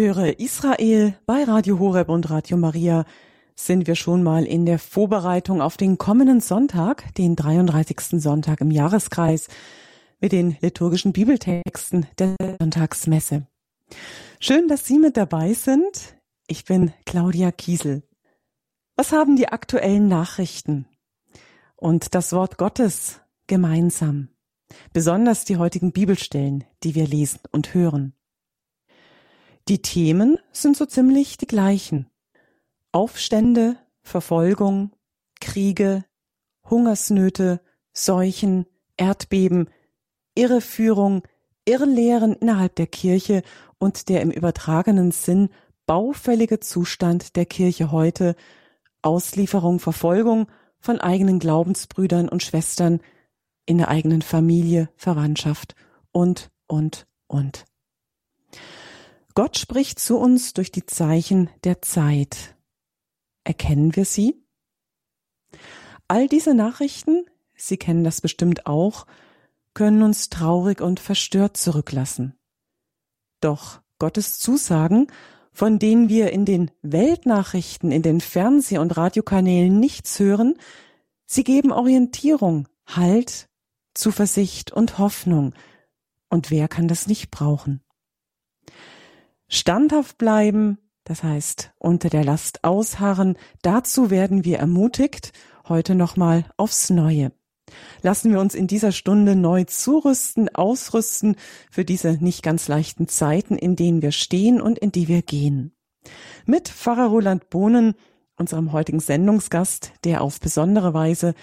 Höre Israel bei Radio Horeb und Radio Maria sind wir schon mal in der Vorbereitung auf den kommenden Sonntag, den 33. Sonntag im Jahreskreis, mit den liturgischen Bibeltexten der Sonntagsmesse. Schön, dass Sie mit dabei sind. Ich bin Claudia Kiesel. Was haben die aktuellen Nachrichten und das Wort Gottes gemeinsam? Besonders die heutigen Bibelstellen, die wir lesen und hören. Die Themen sind so ziemlich die gleichen. Aufstände, Verfolgung, Kriege, Hungersnöte, Seuchen, Erdbeben, Irreführung, Irrlehren innerhalb der Kirche und der im übertragenen Sinn baufällige Zustand der Kirche heute, Auslieferung, Verfolgung von eigenen Glaubensbrüdern und Schwestern in der eigenen Familie, Verwandtschaft und, und, und. Gott spricht zu uns durch die Zeichen der Zeit. Erkennen wir sie? All diese Nachrichten, Sie kennen das bestimmt auch, können uns traurig und verstört zurücklassen. Doch Gottes Zusagen, von denen wir in den Weltnachrichten, in den Fernseh- und Radiokanälen nichts hören, sie geben Orientierung, Halt, Zuversicht und Hoffnung. Und wer kann das nicht brauchen? Standhaft bleiben, das heißt unter der Last ausharren, dazu werden wir ermutigt, heute nochmal aufs Neue. Lassen wir uns in dieser Stunde neu zurüsten, ausrüsten für diese nicht ganz leichten Zeiten, in denen wir stehen und in die wir gehen. Mit Pfarrer Roland Bohnen, unserem heutigen Sendungsgast, der auf besondere Weise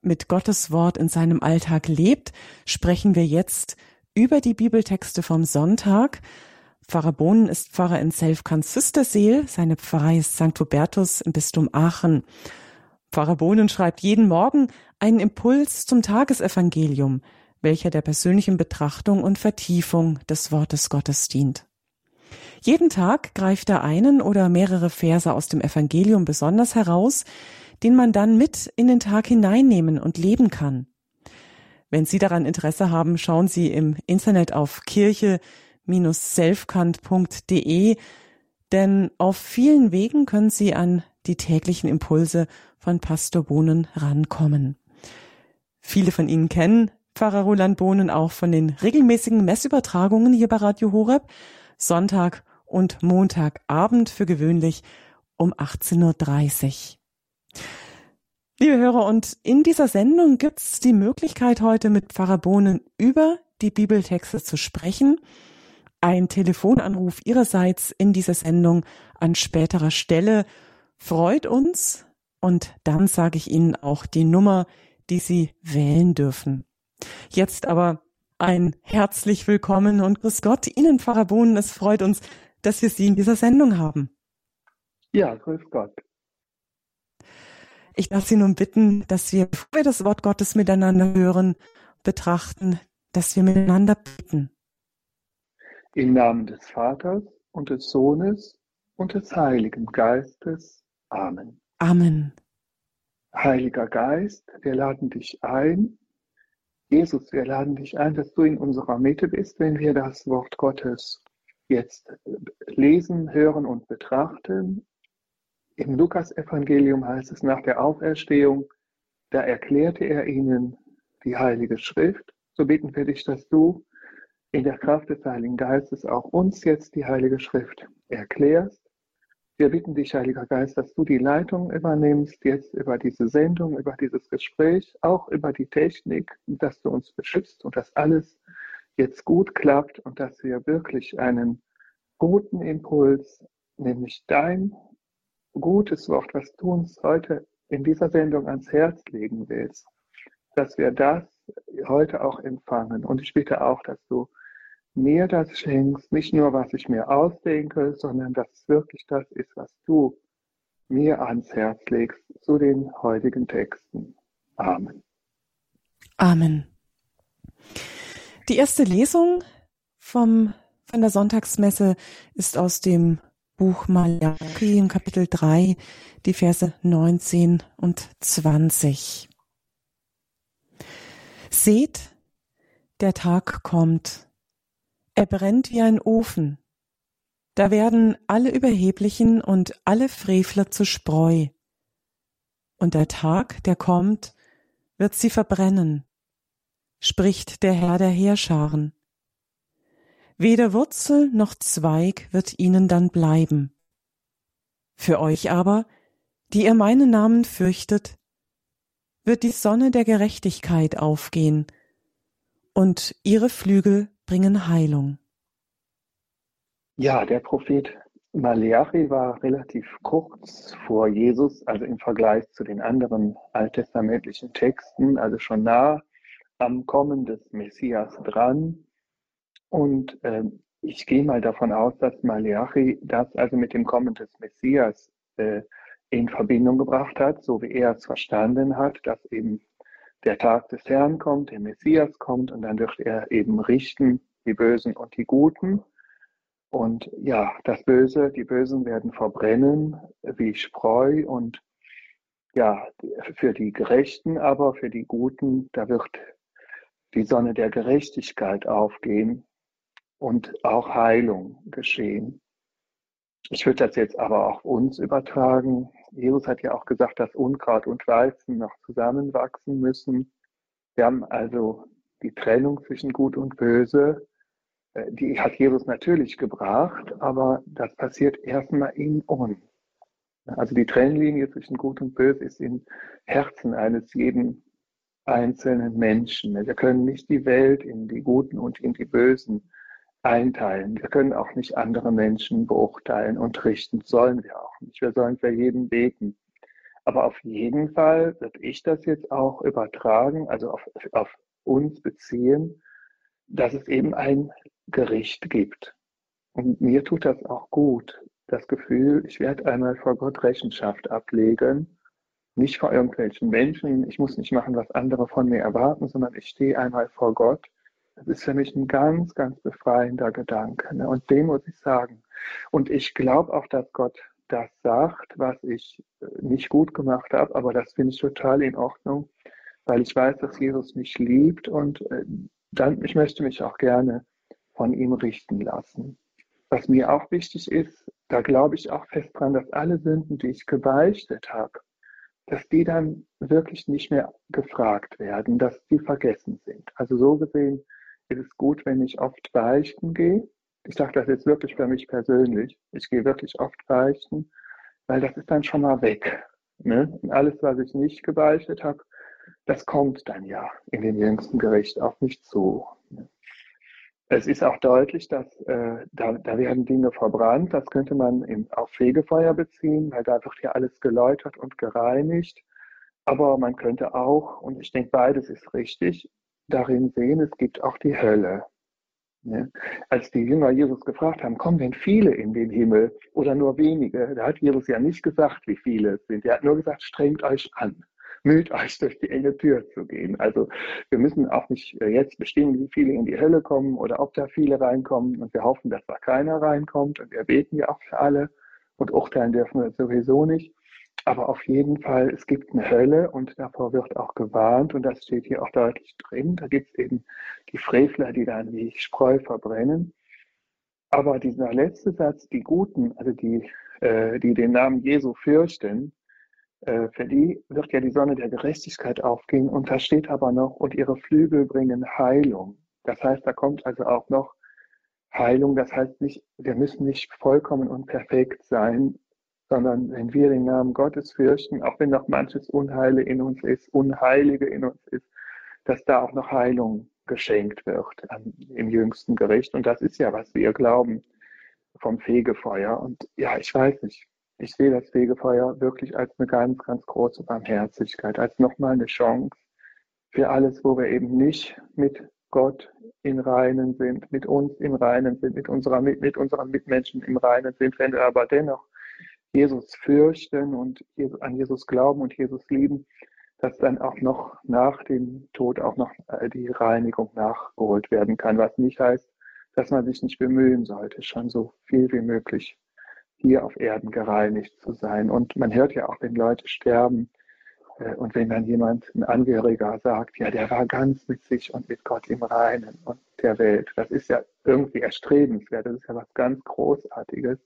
mit Gottes Wort in seinem Alltag lebt, sprechen wir jetzt über die Bibeltexte vom Sonntag, Pfarrer Bohnen ist Pfarrer in Selfkant-Süsterseel. Seine Pfarrei ist St. Hubertus im Bistum Aachen. Pfarrer Bohnen schreibt jeden Morgen einen Impuls zum Tagesevangelium, welcher der persönlichen Betrachtung und Vertiefung des Wortes Gottes dient. Jeden Tag greift er einen oder mehrere Verse aus dem Evangelium besonders heraus, den man dann mit in den Tag hineinnehmen und leben kann. Wenn Sie daran Interesse haben, schauen Sie im Internet auf Kirche selfkant.de, denn auf vielen Wegen können Sie an die täglichen Impulse von Pastor Bohnen rankommen. Viele von Ihnen kennen Pfarrer Roland Bohnen auch von den regelmäßigen Messübertragungen hier bei Radio Horeb, Sonntag und Montagabend für gewöhnlich um 18.30 Uhr. Liebe Hörer, und in dieser Sendung gibt es die Möglichkeit, heute mit Pfarrer Bohnen über die Bibeltexte zu sprechen ein Telefonanruf Ihrerseits in dieser Sendung an späterer Stelle freut uns und dann sage ich Ihnen auch die Nummer, die Sie wählen dürfen. Jetzt aber ein herzlich willkommen und grüß Gott Ihnen, Pfarrer Bohnen. Es freut uns, dass wir Sie in dieser Sendung haben. Ja, grüß Gott. Ich darf Sie nun bitten, dass wir, bevor wir das Wort Gottes miteinander hören, betrachten, dass wir miteinander beten. Im Namen des Vaters und des Sohnes und des Heiligen Geistes. Amen. Amen. Heiliger Geist, wir laden dich ein. Jesus, wir laden dich ein, dass du in unserer Mitte bist, wenn wir das Wort Gottes jetzt lesen, hören und betrachten. Im Lukas-Evangelium heißt es nach der Auferstehung, da erklärte er ihnen die Heilige Schrift. So beten wir dich, dass du in der Kraft des Heiligen Geistes auch uns jetzt die Heilige Schrift erklärst. Wir bitten dich, Heiliger Geist, dass du die Leitung übernimmst, jetzt über diese Sendung, über dieses Gespräch, auch über die Technik, dass du uns beschützt und dass alles jetzt gut klappt und dass wir wirklich einen guten Impuls, nämlich dein gutes Wort, was du uns heute in dieser Sendung ans Herz legen willst, dass wir das heute auch empfangen. Und ich bitte auch, dass du mir das schenkst, nicht nur was ich mir ausdenke, sondern dass es wirklich das ist, was du mir ans Herz legst zu den heutigen Texten. Amen. Amen. Die erste Lesung vom, von der Sonntagsmesse ist aus dem Buch Malachi im Kapitel 3, die Verse 19 und 20. Seht, der Tag kommt, er brennt wie ein Ofen. Da werden alle Überheblichen und alle Frevler zu Spreu. Und der Tag, der kommt, wird sie verbrennen, spricht der Herr der Heerscharen. Weder Wurzel noch Zweig wird ihnen dann bleiben. Für euch aber, die ihr meinen Namen fürchtet, wird die Sonne der Gerechtigkeit aufgehen, und ihre Flügel bringen Heilung. Ja, der Prophet Maleachi war relativ kurz vor Jesus, also im Vergleich zu den anderen alttestamentlichen Texten, also schon nah am Kommen des Messias dran. Und äh, ich gehe mal davon aus, dass Maleachi das also mit dem Kommen des Messias äh, in Verbindung gebracht hat, so wie er es verstanden hat, dass eben der Tag des Herrn kommt, der Messias kommt und dann wird er eben richten, die Bösen und die Guten. Und ja, das Böse, die Bösen werden verbrennen wie Spreu und ja, für die Gerechten, aber für die Guten, da wird die Sonne der Gerechtigkeit aufgehen und auch Heilung geschehen. Ich würde das jetzt aber auch uns übertragen. Jesus hat ja auch gesagt, dass Unkraut und Weizen noch zusammenwachsen müssen. Wir haben also die Trennung zwischen Gut und Böse. Äh, die hat Jesus natürlich gebracht, aber das passiert erstmal in uns. Also die Trennlinie zwischen Gut und Böse ist im Herzen eines jeden einzelnen Menschen. Wir können nicht die Welt in die Guten und in die Bösen einteilen. Wir können auch nicht andere Menschen beurteilen und richten, sollen wir auch nicht. Wir sollen für jeden beten. Aber auf jeden Fall würde ich das jetzt auch übertragen, also auf, auf uns beziehen, dass es eben ein Gericht gibt. Und mir tut das auch gut, das Gefühl, ich werde einmal vor Gott Rechenschaft ablegen, nicht vor irgendwelchen Menschen. Ich muss nicht machen, was andere von mir erwarten, sondern ich stehe einmal vor Gott das ist für mich ein ganz, ganz befreiender Gedanke. Ne? Und den muss ich sagen. Und ich glaube auch, dass Gott das sagt, was ich äh, nicht gut gemacht habe, aber das finde ich total in Ordnung, weil ich weiß, dass Jesus mich liebt und äh, dann, ich möchte mich auch gerne von ihm richten lassen. Was mir auch wichtig ist, da glaube ich auch fest dran, dass alle Sünden, die ich gebeichtet habe, dass die dann wirklich nicht mehr gefragt werden, dass die vergessen sind. Also so gesehen ist es gut, wenn ich oft beichten gehe. Ich sage das jetzt wirklich für mich persönlich. Ich gehe wirklich oft beichten, weil das ist dann schon mal weg. Ne? Und alles, was ich nicht gebeichtet habe, das kommt dann ja in dem jüngsten Gericht auf mich zu. Ne? Es ist auch deutlich, dass äh, da, da werden Dinge verbrannt. Das könnte man im, auf Fegefeuer beziehen, weil da wird ja alles geläutert und gereinigt. Aber man könnte auch, und ich denke, beides ist richtig, darin sehen, es gibt auch die Hölle. Ja. Als die Jünger Jesus gefragt haben, kommen denn viele in den Himmel oder nur wenige? Da hat Jesus ja nicht gesagt, wie viele es sind. Er hat nur gesagt, strengt euch an, müht euch durch die enge Tür zu gehen. Also wir müssen auch nicht äh, jetzt bestimmen, wie viele in die Hölle kommen oder ob da viele reinkommen. Und wir hoffen, dass da keiner reinkommt. Und wir beten ja auch für alle und urteilen dürfen wir sowieso nicht. Aber auf jeden Fall, es gibt eine Hölle und davor wird auch gewarnt und das steht hier auch deutlich drin. Da gibt es eben die Frevler, die dann wie Spreu verbrennen. Aber dieser letzte Satz, die Guten, also die, äh, die den Namen Jesu fürchten, äh, für die wird ja die Sonne der Gerechtigkeit aufgehen und da steht aber noch, und ihre Flügel bringen Heilung. Das heißt, da kommt also auch noch Heilung. Das heißt nicht, wir müssen nicht vollkommen und perfekt sein, sondern wenn wir den Namen Gottes fürchten, auch wenn noch manches Unheile in uns ist, Unheilige in uns ist, dass da auch noch Heilung geschenkt wird an, im jüngsten Gericht. Und das ist ja, was wir glauben vom Fegefeuer. Und ja, ich weiß nicht. Ich sehe das Fegefeuer wirklich als eine ganz, ganz große Barmherzigkeit, als nochmal eine Chance für alles, wo wir eben nicht mit Gott im Reinen sind, mit uns im Reinen sind, mit, unserer, mit, mit unseren Mitmenschen im Reinen sind, wenn wir aber dennoch Jesus fürchten und an Jesus glauben und Jesus lieben, dass dann auch noch nach dem Tod auch noch die Reinigung nachgeholt werden kann, was nicht heißt, dass man sich nicht bemühen sollte, schon so viel wie möglich hier auf Erden gereinigt zu sein. Und man hört ja auch, wenn Leute sterben, Äh, und wenn dann jemand, ein Angehöriger sagt, ja, der war ganz mit sich und mit Gott im Reinen und der Welt, das ist ja irgendwie erstrebenswert, das ist ja was ganz Großartiges,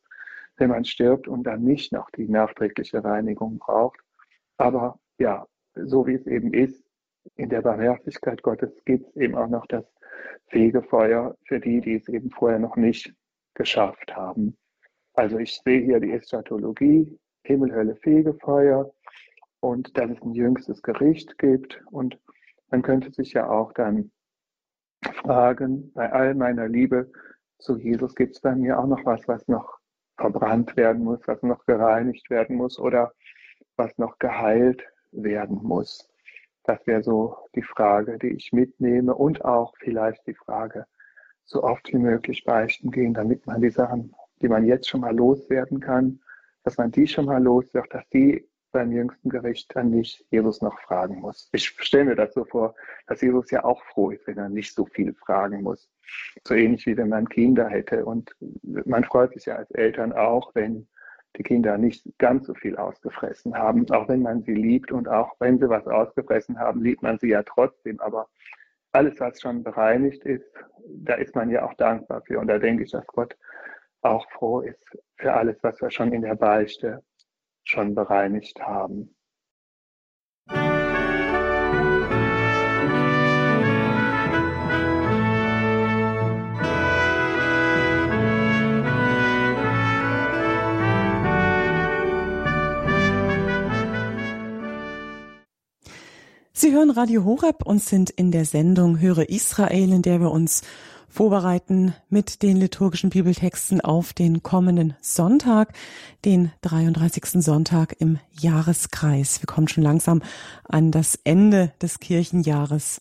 wenn man stirbt und dann nicht noch die nachträgliche Reinigung braucht. Aber ja, so wie es eben ist, in der Barmherzigkeit Gottes gibt es eben auch noch das Fegefeuer für die, die es eben vorher noch nicht geschafft haben. Also ich sehe hier die Eschatologie, Himmel, Hölle, Fegefeuer und dass es ein jüngstes Gericht gibt. Und man könnte sich ja auch dann fragen, bei all meiner Liebe zu Jesus gibt es bei mir auch noch was, was noch verbrannt werden muss, was noch gereinigt werden muss oder was noch geheilt werden muss. Das wäre so die Frage, die ich mitnehme und auch vielleicht die Frage, so oft wie möglich beichten gehen, damit man die Sachen, die man jetzt schon mal loswerden kann, dass man die schon mal los wird, dass die beim jüngsten Gericht dann nicht Jesus noch fragen muss. Ich stelle mir so vor, dass Jesus ja auch froh ist, wenn er nicht so viel fragen muss. So ähnlich wie wenn man Kinder hätte. Und man freut sich ja als Eltern auch, wenn die Kinder nicht ganz so viel ausgefressen haben, auch wenn man sie liebt und auch wenn sie was ausgefressen haben, liebt man sie ja trotzdem. Aber alles, was schon bereinigt ist, da ist man ja auch dankbar für. Und da denke ich, dass Gott auch froh ist für alles, was wir schon in der Beichte schon bereinigt haben. Sie hören Radio Horeb und sind in der Sendung Höre Israel, in der wir uns vorbereiten mit den liturgischen Bibeltexten auf den kommenden Sonntag, den 33. Sonntag im Jahreskreis. Wir kommen schon langsam an das Ende des Kirchenjahres.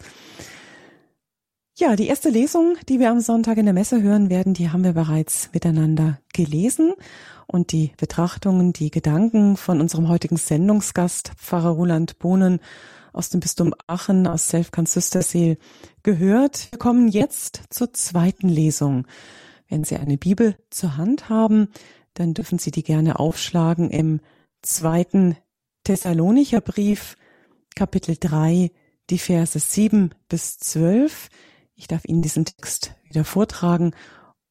Ja, die erste Lesung, die wir am Sonntag in der Messe hören werden, die haben wir bereits miteinander gelesen. Und die Betrachtungen, die Gedanken von unserem heutigen Sendungsgast, Pfarrer Roland Bohnen, aus dem Bistum Aachen aus Selfkant-Süsterseel gehört. Wir kommen jetzt zur zweiten Lesung. Wenn Sie eine Bibel zur Hand haben, dann dürfen Sie die gerne aufschlagen im zweiten Thessalonicher Brief, Kapitel 3, die Verse 7 bis 12. Ich darf Ihnen diesen Text wieder vortragen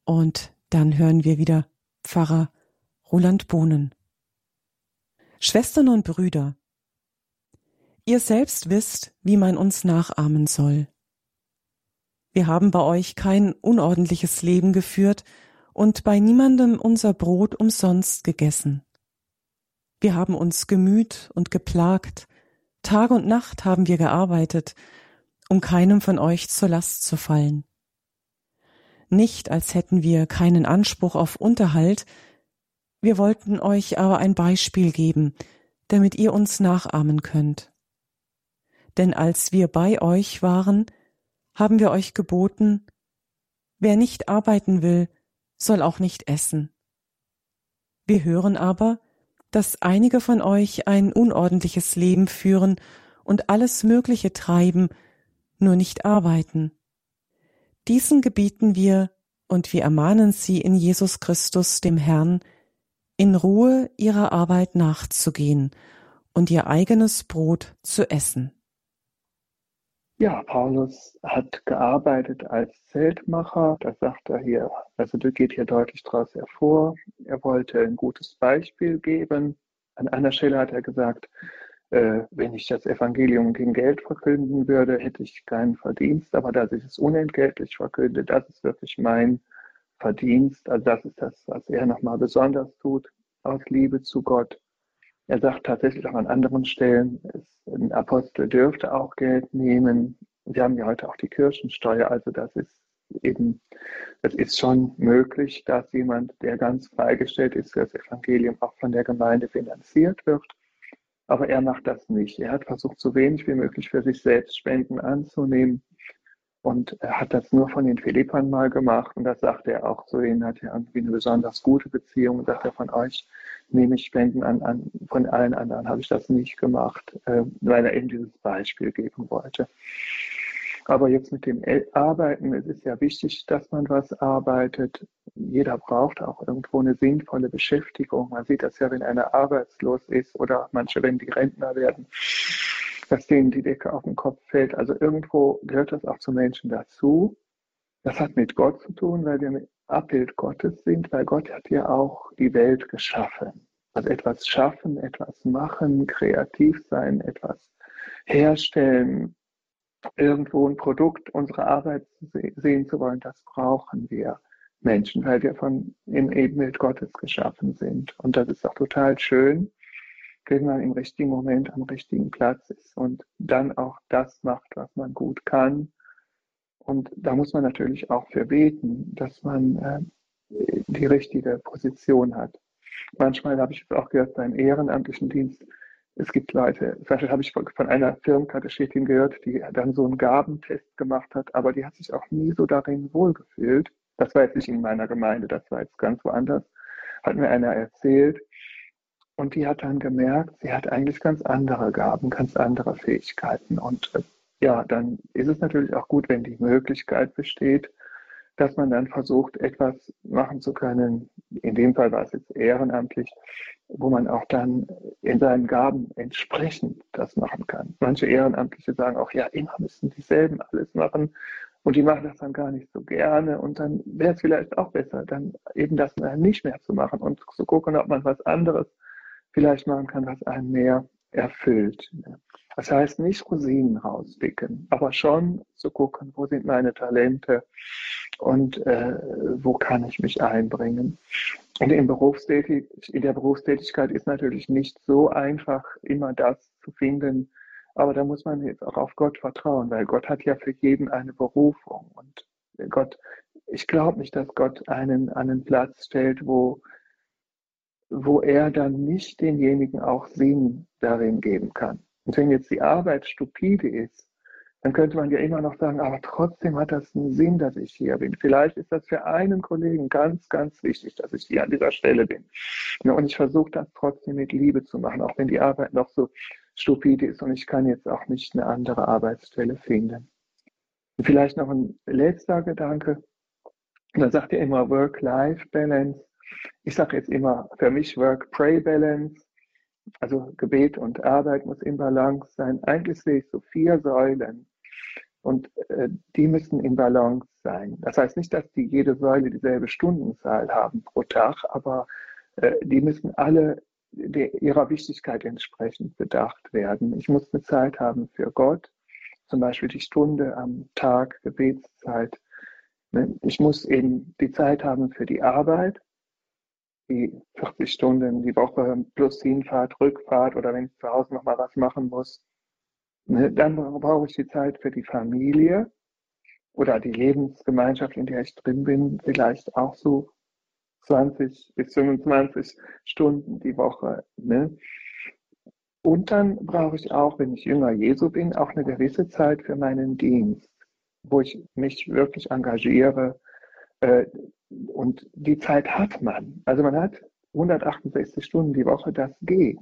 und dann hören wir wieder Pfarrer Roland Bohnen. Schwestern und Brüder, Ihr selbst wisst, wie man uns nachahmen soll. Wir haben bei euch kein unordentliches Leben geführt und bei niemandem unser Brot umsonst gegessen. Wir haben uns gemüht und geplagt, Tag und Nacht haben wir gearbeitet, um keinem von euch zur Last zu fallen. Nicht als hätten wir keinen Anspruch auf Unterhalt, wir wollten euch aber ein Beispiel geben, damit ihr uns nachahmen könnt denn als wir bei euch waren, haben wir euch geboten, wer nicht arbeiten will, soll auch nicht essen. Wir hören aber, dass einige von euch ein unordentliches Leben führen und alles Mögliche treiben, nur nicht arbeiten. Diesen gebieten wir und wir ermahnen sie in Jesus Christus, dem Herrn, in Ruhe ihrer Arbeit nachzugehen und ihr eigenes Brot zu essen. Ja, Paulus hat gearbeitet als Zeltmacher. Das sagt er hier, also das geht hier deutlich daraus hervor. Er wollte ein gutes Beispiel geben. An einer Stelle hat er gesagt, äh, wenn ich das Evangelium gegen Geld verkünden würde, hätte ich keinen Verdienst. Aber dass ich es unentgeltlich verkünde, das ist wirklich mein Verdienst. Also das ist das, was er nochmal besonders tut, aus Liebe zu Gott. Er sagt tatsächlich auch an anderen Stellen, ein Apostel dürfte auch Geld nehmen. Wir haben ja heute auch die Kirchensteuer, also das ist eben, es ist schon möglich, dass jemand, der ganz freigestellt ist für das Evangelium, auch von der Gemeinde finanziert wird. Aber er macht das nicht. Er hat versucht, so wenig wie möglich für sich selbst Spenden anzunehmen. Und er hat das nur von den Philippern mal gemacht. Und das sagt er auch zu ihnen, hat er irgendwie eine besonders gute Beziehung. Sagt er von euch, nehme ich Spenden an, an von allen anderen habe ich das nicht gemacht, äh, weil er eben dieses Beispiel geben wollte. Aber jetzt mit dem Arbeiten, es ist ja wichtig, dass man was arbeitet. Jeder braucht auch irgendwo eine sinnvolle Beschäftigung. Man sieht das ja, wenn einer arbeitslos ist oder manche, wenn die Rentner werden. dass denen die Decke auf den Kopf fällt. Also irgendwo gehört das auch zu Menschen dazu. Das hat mit Gott zu tun, weil wir ein Abbild Gottes sind, weil Gott hat ja auch die Welt geschaffen. Also etwas schaffen, etwas machen, kreativ sein, etwas herstellen, irgendwo ein Produkt unserer Arbeit sehen zu wollen, das brauchen wir Menschen, weil wir von im Ebenbild Gottes geschaffen sind. Und das ist auch total schön, wenn man im richtigen Moment am richtigen Platz ist und dann auch das macht, was man gut kann. Und da muss man natürlich auch für beten, dass man äh, die richtige Position hat. Manchmal habe ich auch gehört beim ehrenamtlichen Dienst, es gibt Leute, zum Beispiel habe ich von einer Firmenkatechetin gehört, die dann so einen Gabentest gemacht hat, aber die hat sich auch nie so darin wohlgefühlt. Das war jetzt nicht in meiner Gemeinde, das war jetzt ganz woanders. Hat mir einer erzählt. Und die hat dann gemerkt, sie hat eigentlich ganz andere Gaben, ganz andere Fähigkeiten. Und äh, ja, dann ist es natürlich auch gut, wenn die Möglichkeit besteht, dass man dann versucht, etwas machen zu können. In dem Fall war es jetzt ehrenamtlich, wo man auch dann in seinen Gaben entsprechend das machen kann. Manche Ehrenamtliche sagen auch, ja, immer müssen dieselben alles machen. Und die machen das dann gar nicht so gerne. Und dann wäre es vielleicht auch besser, dann eben das nicht mehr zu machen und zu gucken, ob man was anderes vielleicht machen kann, was einen mehr erfüllt. Das heißt nicht Rosinen rauspicken, aber schon zu gucken, wo sind meine Talente und äh, wo kann ich mich einbringen. Und in, in der Berufstätigkeit ist natürlich nicht so einfach, immer das zu finden, aber da muss man jetzt auch auf Gott vertrauen, weil Gott hat ja für jeden eine Berufung. Und Gott, ich glaube nicht, dass Gott einen einen Platz stellt, wo wo er dann nicht denjenigen auch Sinn darin geben kann. Und wenn jetzt die Arbeit stupide ist, dann könnte man ja immer noch sagen, aber trotzdem hat das einen Sinn, dass ich hier bin. Vielleicht ist das für einen Kollegen ganz, ganz wichtig, dass ich hier an dieser Stelle bin. Und ich versuche das trotzdem mit Liebe zu machen, auch wenn die Arbeit noch so stupide ist und ich kann jetzt auch nicht eine andere Arbeitsstelle finden. Und vielleicht noch ein letzter Gedanke. Da sagt er immer Work-Life-Balance. Ich sage jetzt immer für mich Work-Pray-Balance, also Gebet und Arbeit muss im Balance sein. Eigentlich sehe ich so vier Säulen und äh, die müssen im Balance sein. Das heißt nicht, dass die jede Säule dieselbe Stundenzahl haben pro Tag, aber äh, die müssen alle der, ihrer Wichtigkeit entsprechend bedacht werden. Ich muss eine Zeit haben für Gott, zum Beispiel die Stunde am Tag, Gebetszeit. Ne? Ich muss eben die Zeit haben für die Arbeit, die 40 Stunden die Woche plus Hinfahrt, Rückfahrt oder wenn ich zu Hause nochmal was machen muss. Ne, dann brauche ich die Zeit für die Familie oder die Lebensgemeinschaft, in der ich drin bin, vielleicht auch so 20 bis 25 Stunden die Woche. Ne? Und dann brauche ich auch, wenn ich Jünger Jesu bin, auch eine gewisse Zeit für meinen Dienst, wo ich mich wirklich engagiere, äh, und die Zeit hat man. Also man hat 168 Stunden die Woche, das geht.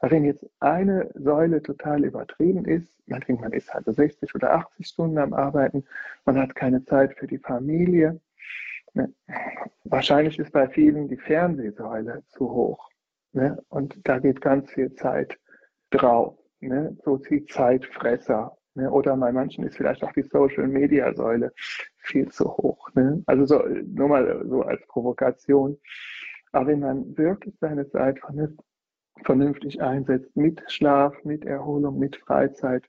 Aber wenn jetzt eine Säule total übertrieben ist, man denkt, man ist halt 60 oder 80 Stunden am Arbeiten, man hat keine Zeit für die Familie. Wahrscheinlich ist bei vielen die Fernsehsäule zu hoch. Und da geht ganz viel Zeit drauf. So die Zeitfresser. Oder bei manchen ist vielleicht auch die Social-Media-Säule viel zu hoch. Ne? Also so, nur mal so als Provokation. Aber wenn man wirklich seine Zeit vernünftig einsetzt, mit Schlaf, mit Erholung, mit Freizeit,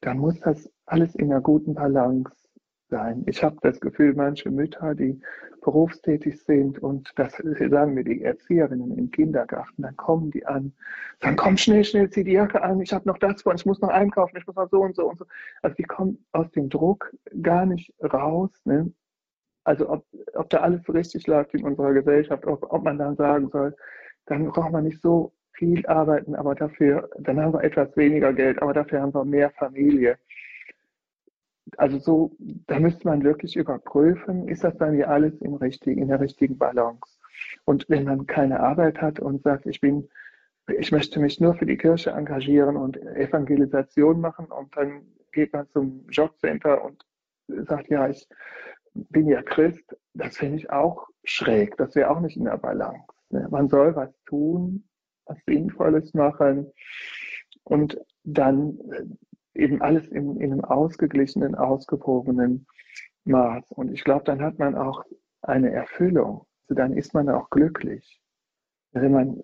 dann muss das alles in einer guten Balance sein. Ich habe das Gefühl, manche Mütter, die berufstätig sind und das sagen mir die Erzieherinnen im Kindergarten, dann kommen die an, sagen, komm schnell, schnell, zieh die Jacke an, ich habe noch das vor, ich muss noch einkaufen, ich muss noch so und so und so. Also die kommen aus dem Druck gar nicht raus. Ne? Also ob, ob da alles richtig läuft in unserer Gesellschaft, ob, ob man dann sagen soll, dann braucht man nicht so viel arbeiten, aber dafür, dann haben wir etwas weniger Geld, aber dafür haben wir mehr Familie also so, da müsste man wirklich überprüfen, ist das bei mir alles im richtigen, in der richtigen Balance. Und wenn man keine Arbeit hat und sagt, ich bin, ich möchte mich nur für die Kirche engagieren und Evangelisation machen und dann geht man zum Jobcenter und sagt, ja, ich bin ja Christ, das finde ich auch schräg, das wäre auch nicht in der Balance. Man soll was tun, was Sinnvolles machen und dann eben alles in, in einem ausgeglichenen, ausgewogenen Maß. Und ich glaube, dann hat man auch eine Erfüllung. Also dann ist man auch glücklich. Wenn man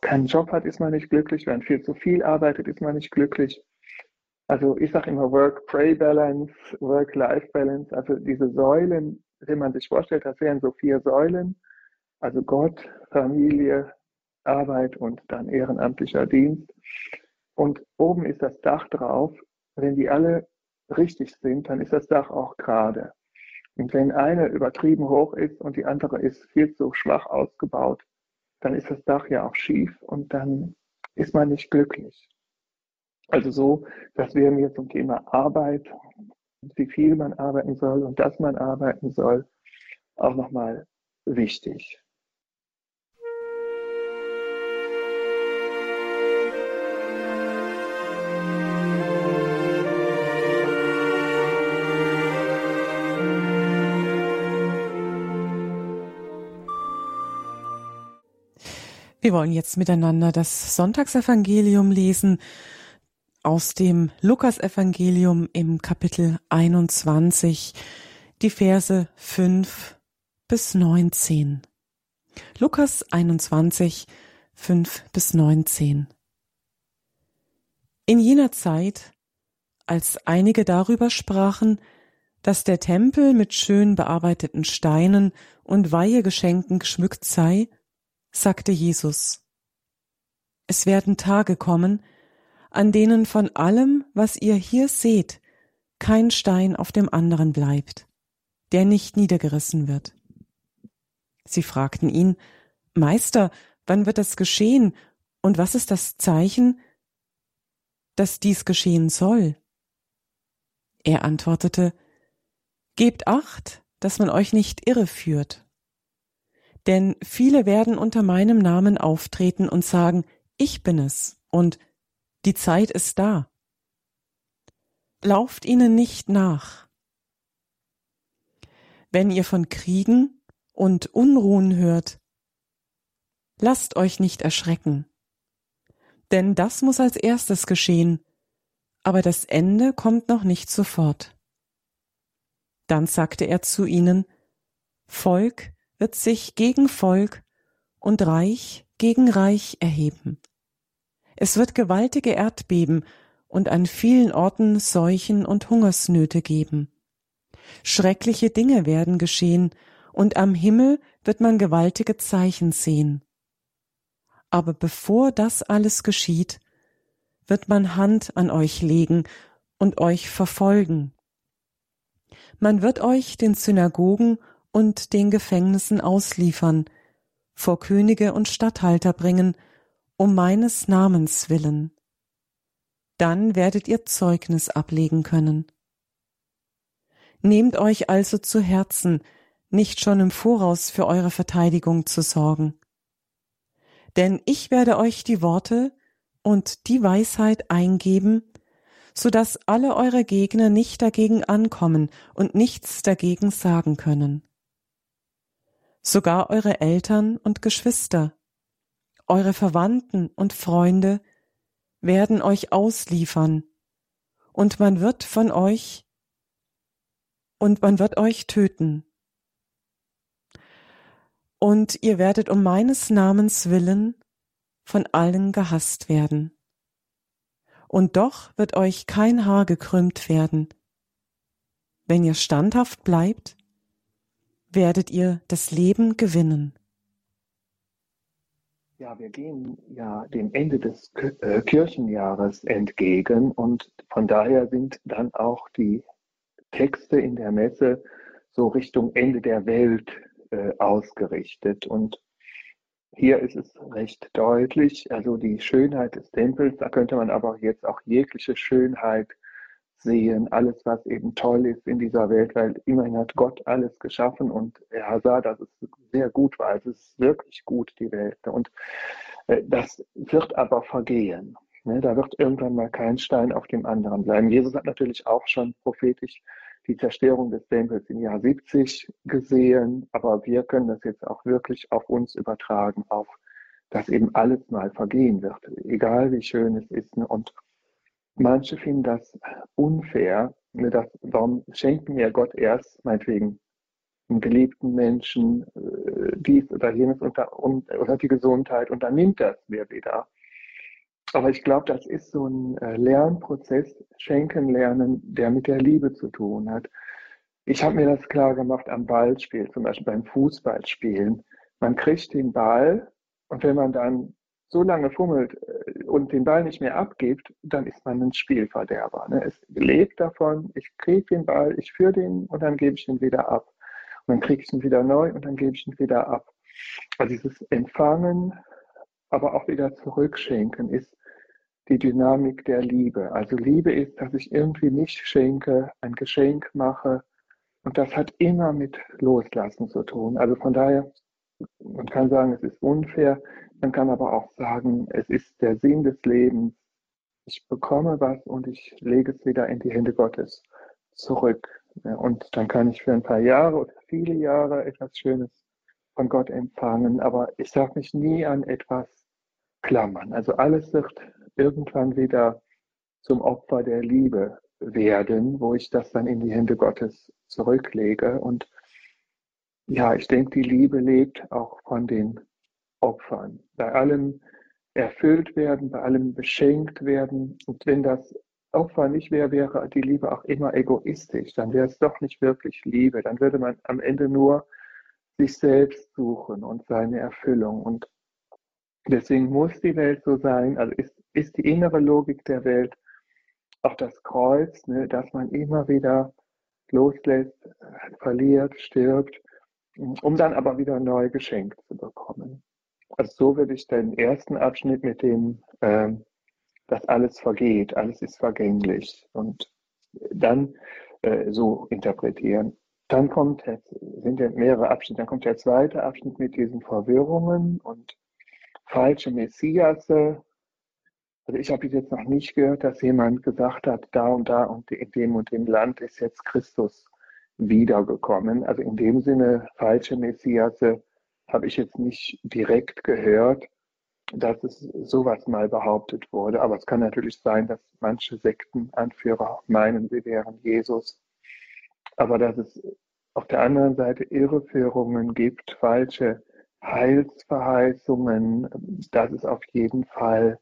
keinen Job hat, ist man nicht glücklich. Wenn man viel zu viel arbeitet, ist man nicht glücklich. Also ich sage immer Work-Pray-Balance, Work-Life-Balance. Also diese Säulen, wenn man sich vorstellt, das wären so vier Säulen. Also Gott, Familie, Arbeit und dann ehrenamtlicher Dienst. Und oben ist das Dach drauf. Wenn die alle richtig sind, dann ist das Dach auch gerade. Und wenn eine übertrieben hoch ist und die andere ist viel zu schwach ausgebaut, dann ist das Dach ja auch schief und dann ist man nicht glücklich. Also so, das wäre mir zum Thema Arbeit, wie viel man arbeiten soll und dass man arbeiten soll, auch nochmal wichtig. Wir wollen jetzt miteinander das Sonntagsevangelium lesen aus dem Lukasevangelium im Kapitel 21, die Verse 5 bis 19. Lukas 21, 5 bis 19. In jener Zeit, als einige darüber sprachen, dass der Tempel mit schön bearbeiteten Steinen und Weihegeschenken geschmückt sei, sagte Jesus. Es werden Tage kommen, an denen von allem, was ihr hier seht, kein Stein auf dem anderen bleibt, der nicht niedergerissen wird. Sie fragten ihn, Meister, wann wird das geschehen und was ist das Zeichen, dass dies geschehen soll? Er antwortete, Gebt acht, dass man euch nicht irreführt denn viele werden unter meinem Namen auftreten und sagen, ich bin es und die Zeit ist da. Lauft ihnen nicht nach. Wenn ihr von Kriegen und Unruhen hört, lasst euch nicht erschrecken. Denn das muss als erstes geschehen, aber das Ende kommt noch nicht sofort. Dann sagte er zu ihnen, Volk wird sich gegen Volk und Reich gegen Reich erheben. Es wird gewaltige Erdbeben und an vielen Orten Seuchen und Hungersnöte geben. Schreckliche Dinge werden geschehen, und am Himmel wird man gewaltige Zeichen sehen. Aber bevor das alles geschieht, wird man Hand an euch legen und euch verfolgen. Man wird euch den Synagogen und den Gefängnissen ausliefern, vor Könige und Statthalter bringen, um meines Namens willen. Dann werdet ihr Zeugnis ablegen können. Nehmt euch also zu Herzen, nicht schon im Voraus für eure Verteidigung zu sorgen. Denn ich werde euch die Worte und die Weisheit eingeben, so dass alle eure Gegner nicht dagegen ankommen und nichts dagegen sagen können sogar eure Eltern und Geschwister, eure Verwandten und Freunde werden euch ausliefern, und man wird von euch und man wird euch töten. Und ihr werdet um meines Namens willen von allen gehasst werden. Und doch wird euch kein Haar gekrümmt werden. Wenn ihr standhaft bleibt, werdet ihr das Leben gewinnen. Ja, wir gehen ja dem Ende des äh, Kirchenjahres entgegen und von daher sind dann auch die Texte in der Messe so Richtung Ende der Welt äh, ausgerichtet. Und hier ist es recht deutlich, also die Schönheit des Tempels, da könnte man aber jetzt auch jegliche Schönheit sehen, alles, was eben toll ist in dieser Welt, weil immerhin hat Gott alles geschaffen und er sah, dass es sehr gut war. Es ist wirklich gut, die Welt. Und äh, das wird aber vergehen. Ne? Da wird irgendwann mal kein Stein auf dem anderen bleiben. Jesus hat natürlich auch schon prophetisch die Zerstörung des Tempels im Jahr 70 gesehen, aber wir können das jetzt auch wirklich auf uns übertragen, auf dass eben alles mal vergehen wird, egal wie schön es ist. Und manche finden das unfair. Ne, das, warum schenkt mir Gott erst, meinetwegen, einen geliebten Menschen, äh, dies oder jenes unter, oder die Gesundheit und dann nimmt das mir wieder. Aber ich glaube, das ist so ein äh, Lernprozess, Schenken lernen, der mit der Liebe zu tun hat. Ich habe mir das klar gemacht am Ballspiel, zum Beispiel beim Fußballspielen. Man kriegt den Ball und wenn man dann so lange fummelt äh, und den Ball nicht mehr abgibt, dann ist man ein Spielverderber. Ne? Es lebt davon, ich kriege den Ball, ich führe den und dann gebe ich ihn wieder ab. Und dann kriege ich ihn wieder neu und dann gebe ich ihn wieder ab. Also dieses Empfangen, aber auch wieder zurückschenken ist die Dynamik der Liebe. Also Liebe ist, dass ich irgendwie nicht schenke, ein Geschenk mache. Und das hat immer mit Loslassen zu tun. Also von daher, man kann sagen, es ist unfair. Man kann aber auch sagen, es ist der Sinn des Lebens. Ich bekomme was und ich lege es wieder in die Hände Gottes zurück. Und dann kann ich für ein paar Jahre oder viele Jahre etwas Schönes von Gott empfangen. Aber ich darf mich nie an etwas klammern. Also alles wird irgendwann wieder zum Opfer der Liebe werden, wo ich das dann in die Hände Gottes zurücklege. Und ja, ich denke, die Liebe lebt auch von den Opfern. Bei allem erfüllt werden, bei allem beschenkt werden. Und wenn das Opfer nicht wäre, wäre die Liebe auch immer egoistisch. Dann wäre es doch nicht wirklich Liebe. Dann würde man am Ende nur sich selbst suchen und seine Erfüllung. Und deswegen muss die Welt so sein, also ist ist die innere Logik der Welt auch das Kreuz, ne, dass man immer wieder loslässt, verliert, stirbt, um dann aber wieder neu geschenkt zu bekommen. Also so würde ich den ersten Abschnitt mit dem, äh, dass alles vergeht, alles ist vergänglich und dann äh, so interpretieren. Dann kommt, jetzt, sind ja mehrere Abschnitte, dann kommt der zweite Abschnitt mit diesen Verwirrungen und falsche Messiasse, also ich habe jetzt noch nicht gehört, dass jemand gesagt hat, da und da und in dem und dem Land ist jetzt Christus wiedergekommen. Also in dem Sinne falsche Messiasse habe ich jetzt nicht direkt gehört, dass es sowas mal behauptet wurde. Aber es kann natürlich sein, dass manche Sektenanführer meinen, sie wären Jesus. Aber dass es auf der anderen Seite Irreführungen gibt, falsche Heilsverheißungen, das ist auf jeden Fall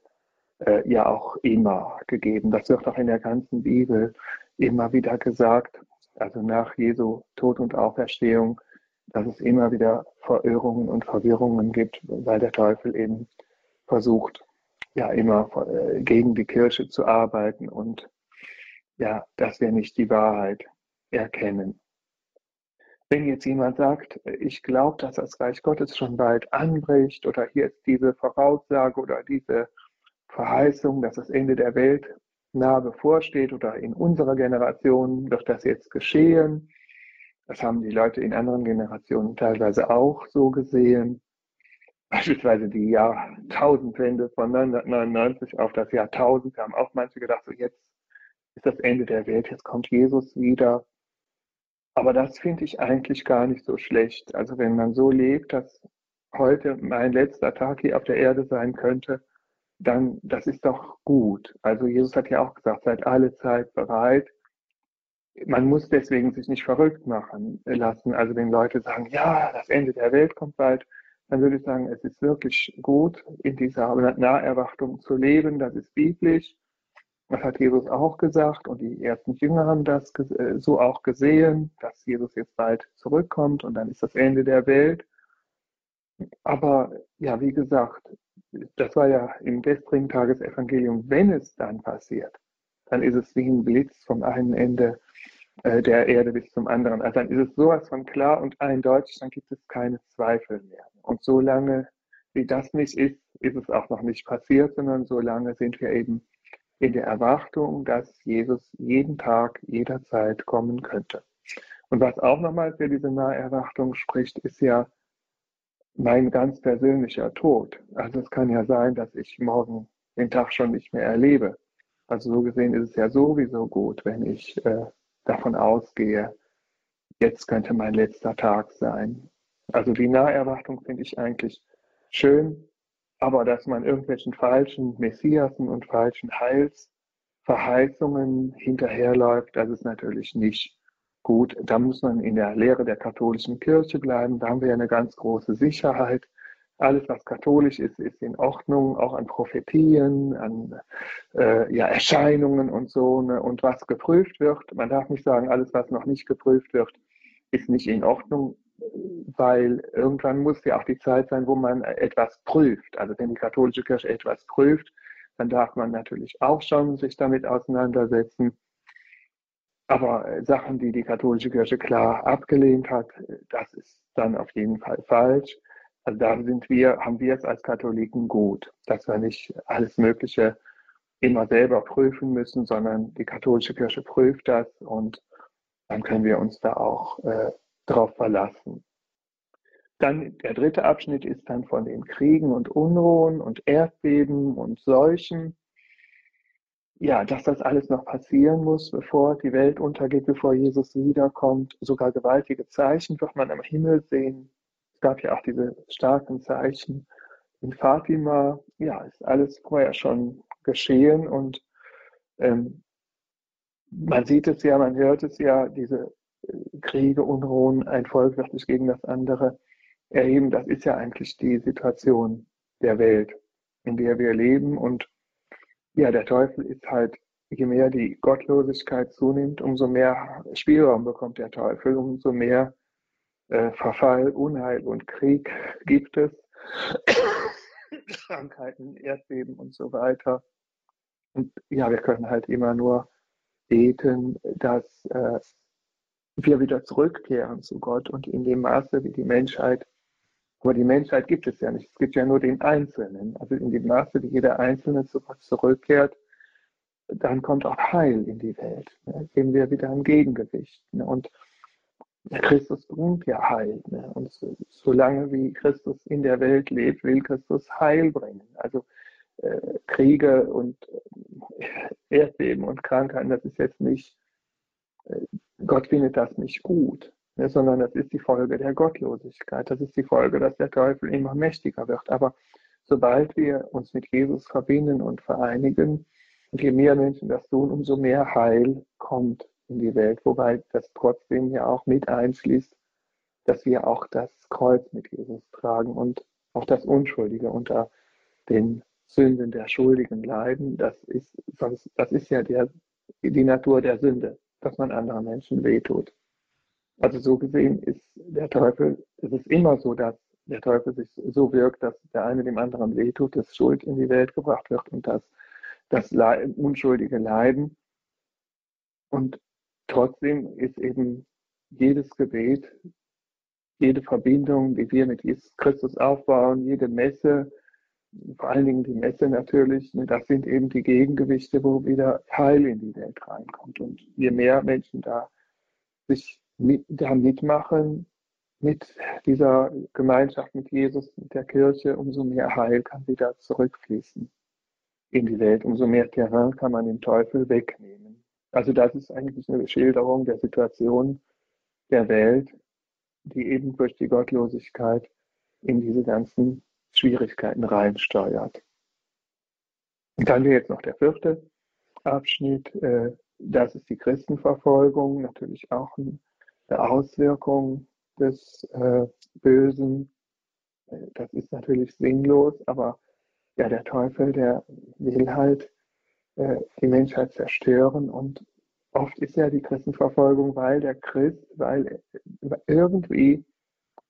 äh, ja auch immer gegeben. Das wird auch in der ganzen Bibel immer wieder gesagt, also nach Jesu Tod und Auferstehung, dass es immer wieder Verirrungen und Verwirrungen gibt, weil der Teufel eben versucht, ja immer äh, gegen die Kirche zu arbeiten und ja, dass wir nicht die Wahrheit erkennen. Wenn jetzt jemand sagt, ich glaube, dass das Reich Gottes schon bald anbricht oder hier ist diese Voraussage oder diese Verheißung, dass das Ende der Welt nahe bevorsteht oder in unserer Generation wird das jetzt geschehen. Das haben die Leute in anderen Generationen teilweise auch so gesehen. Beispielsweise die Jahrtausendwende von 1999 auf das Jahrtausend. Da haben auch manche gedacht, so jetzt ist das Ende der Welt, jetzt kommt Jesus wieder. Aber das finde ich eigentlich gar nicht so schlecht. Also wenn man so lebt, dass heute mein letzter Tag hier auf der Erde sein könnte, dann das ist doch gut. Also Jesus hat ja auch gesagt, seid alle Zeit bereit. Man muss deswegen sich nicht verrückt machen lassen. Also wenn Leute sagen, ja, das Ende der Welt kommt bald, dann würde ich sagen, es ist wirklich gut, in dieser Naherwartung zu leben. Das ist biblisch. Das hat Jesus auch gesagt und die ersten Jünger haben das äh, so auch gesehen, dass Jesus jetzt bald zurückkommt und dann ist das Ende der Welt. Aber ja, wie gesagt, das war ja im gestrigen Tagesevangelium, wenn es dann passiert, dann ist es wie ein Blitz vom einen Ende äh, der Erde bis zum anderen. Also dann ist es sowas von klar und eindeutig, dann gibt es keine Zweifel mehr. Und solange wie das nicht ist, ist es auch noch nicht passiert, sondern solange sind wir eben in der Erwartung, dass Jesus jeden Tag, jederzeit kommen könnte. Und was auch nochmal für diese Naherwartung spricht, ist ja, mein ganz persönlicher Tod. Also es kann ja sein, dass ich morgen den Tag schon nicht mehr erlebe. Also so gesehen ist es ja sowieso gut, wenn ich äh, davon ausgehe, jetzt könnte mein letzter Tag sein. Also die Naherwartung finde ich eigentlich schön, aber dass man irgendwelchen falschen Messiasen und falschen Verheißungen hinterherläuft, das ist natürlich nicht gut. Da muss man in der Lehre der katholischen Kirche bleiben. Da haben wir eine ganz große Sicherheit. Alles, was katholisch ist, ist in Ordnung, auch an Prophetien, an äh, ja, Erscheinungen und so. Ne? Und was geprüft wird, man darf nicht sagen, alles, was noch nicht geprüft wird, ist nicht in Ordnung, weil irgendwann muss ja auch die Zeit sein, wo man etwas prüft. Also wenn die katholische Kirche etwas prüft, dann darf man natürlich auch schon sich damit auseinandersetzen. Aber äh, Sachen, die die katholische Kirche klar abgelehnt hat, das ist dann auf jeden Fall falsch. Also da sind wir, haben wir es als Katholiken gut, dass wir nicht alles Mögliche immer selber prüfen müssen, sondern die katholische Kirche prüft das und dann können wir uns da auch äh, drauf verlassen. Dann der dritte Abschnitt ist dann von den Kriegen und Unruhen und Erdbeben und Seuchen. Ja, dass das alles noch passieren muss, bevor die Welt untergeht, bevor Jesus wiederkommt. Sogar gewaltige Zeichen wird man am Himmel sehen. Gab ja auch diese starken Zeichen in Fatima. Ja, ist alles vorher schon geschehen und ähm, man sieht es ja, man hört es ja, diese äh, Kriege, Unruhen, ein Volk wird sich gegen das andere erheben, das ist ja eigentlich die Situation der Welt, in der wir leben. Und ja, der Teufel ist halt, je mehr die Gottlosigkeit zunimmt, umso mehr Spielraum bekommt der Teufel, umso mehr Verfall, Unheil und Krieg gibt es. Krankheiten, Erdbeben und so weiter. Und ja, wir können halt immer nur beten, dass äh, wir wieder zurückkehren zu Gott und in dem Maße, wie die Menschheit aber die Menschheit gibt es ja nicht. Es gibt ja nur den Einzelnen. Also in dem Maße, wie jeder Einzelne zu Gott zurückkehrt, dann kommt auch Heil in die Welt. Ne? Geben wir wieder ein Gegengewicht. Ne? Und Christus bringt ja Heil. Ne? Und so, solange wie Christus in der Welt lebt, will Christus Heil bringen. Also äh, Kriege und äh, Erdbeben und Krankheiten, das ist jetzt nicht, äh, Gott findet das nicht gut ne, sondern das ist die Folge der Gottlosigkeit. Das ist die Folge, dass der Teufel immer mächtiger wird. Aber sobald wir uns mit Jesus verbinden und vereinigen, und je mehr Menschen das tun, umso mehr Heil kommt in die Welt. Wobei das trotzdem ja auch mit einschließt, dass wir auch das Kreuz mit Jesus tragen und auch das Unschuldige unter den Sünden der Schuldigen leiden. Das ist, sonst, das ist ja der, die Natur der Sünde, dass man anderen Menschen wehtut. Also so gesehen ist der Teufel, es ist immer so, dass der Teufel sich so wirkt, dass der eine dem anderen wehtut, dass Schuld in die Welt gebracht wird und dass das unschuldige Leiden. Und trotzdem ist eben jedes Gebet, jede Verbindung, die wir mit Jesus Christus aufbauen, jede Messe, vor allen Dingen die Messe natürlich, ne, das sind eben die Gegengewichte, wo wieder Heil in die Welt reinkommt. Und je mehr Menschen da sich mit, da mitmachen mit dieser Gemeinschaft mit Jesus, mit der Kirche, umso mehr Heil kann wieder zurückfließen in die Welt, umso mehr Terrain kann man dem Teufel wegnehmen. Also das ist eigentlich eine Schilderung der Situation der Welt, die eben durch die Gottlosigkeit in diese ganzen Schwierigkeiten reinsteuert. Und dann wäre jetzt noch der vierte Abschnitt, äh, das ist die Christenverfolgung, natürlich auch ein Auswirkung des äh, Bösen. Das ist natürlich sinnlos, aber ja, der Teufel, der will halt äh, die Menschheit zerstören. Und oft ist ja die Christenverfolgung, weil der Christ, weil irgendwie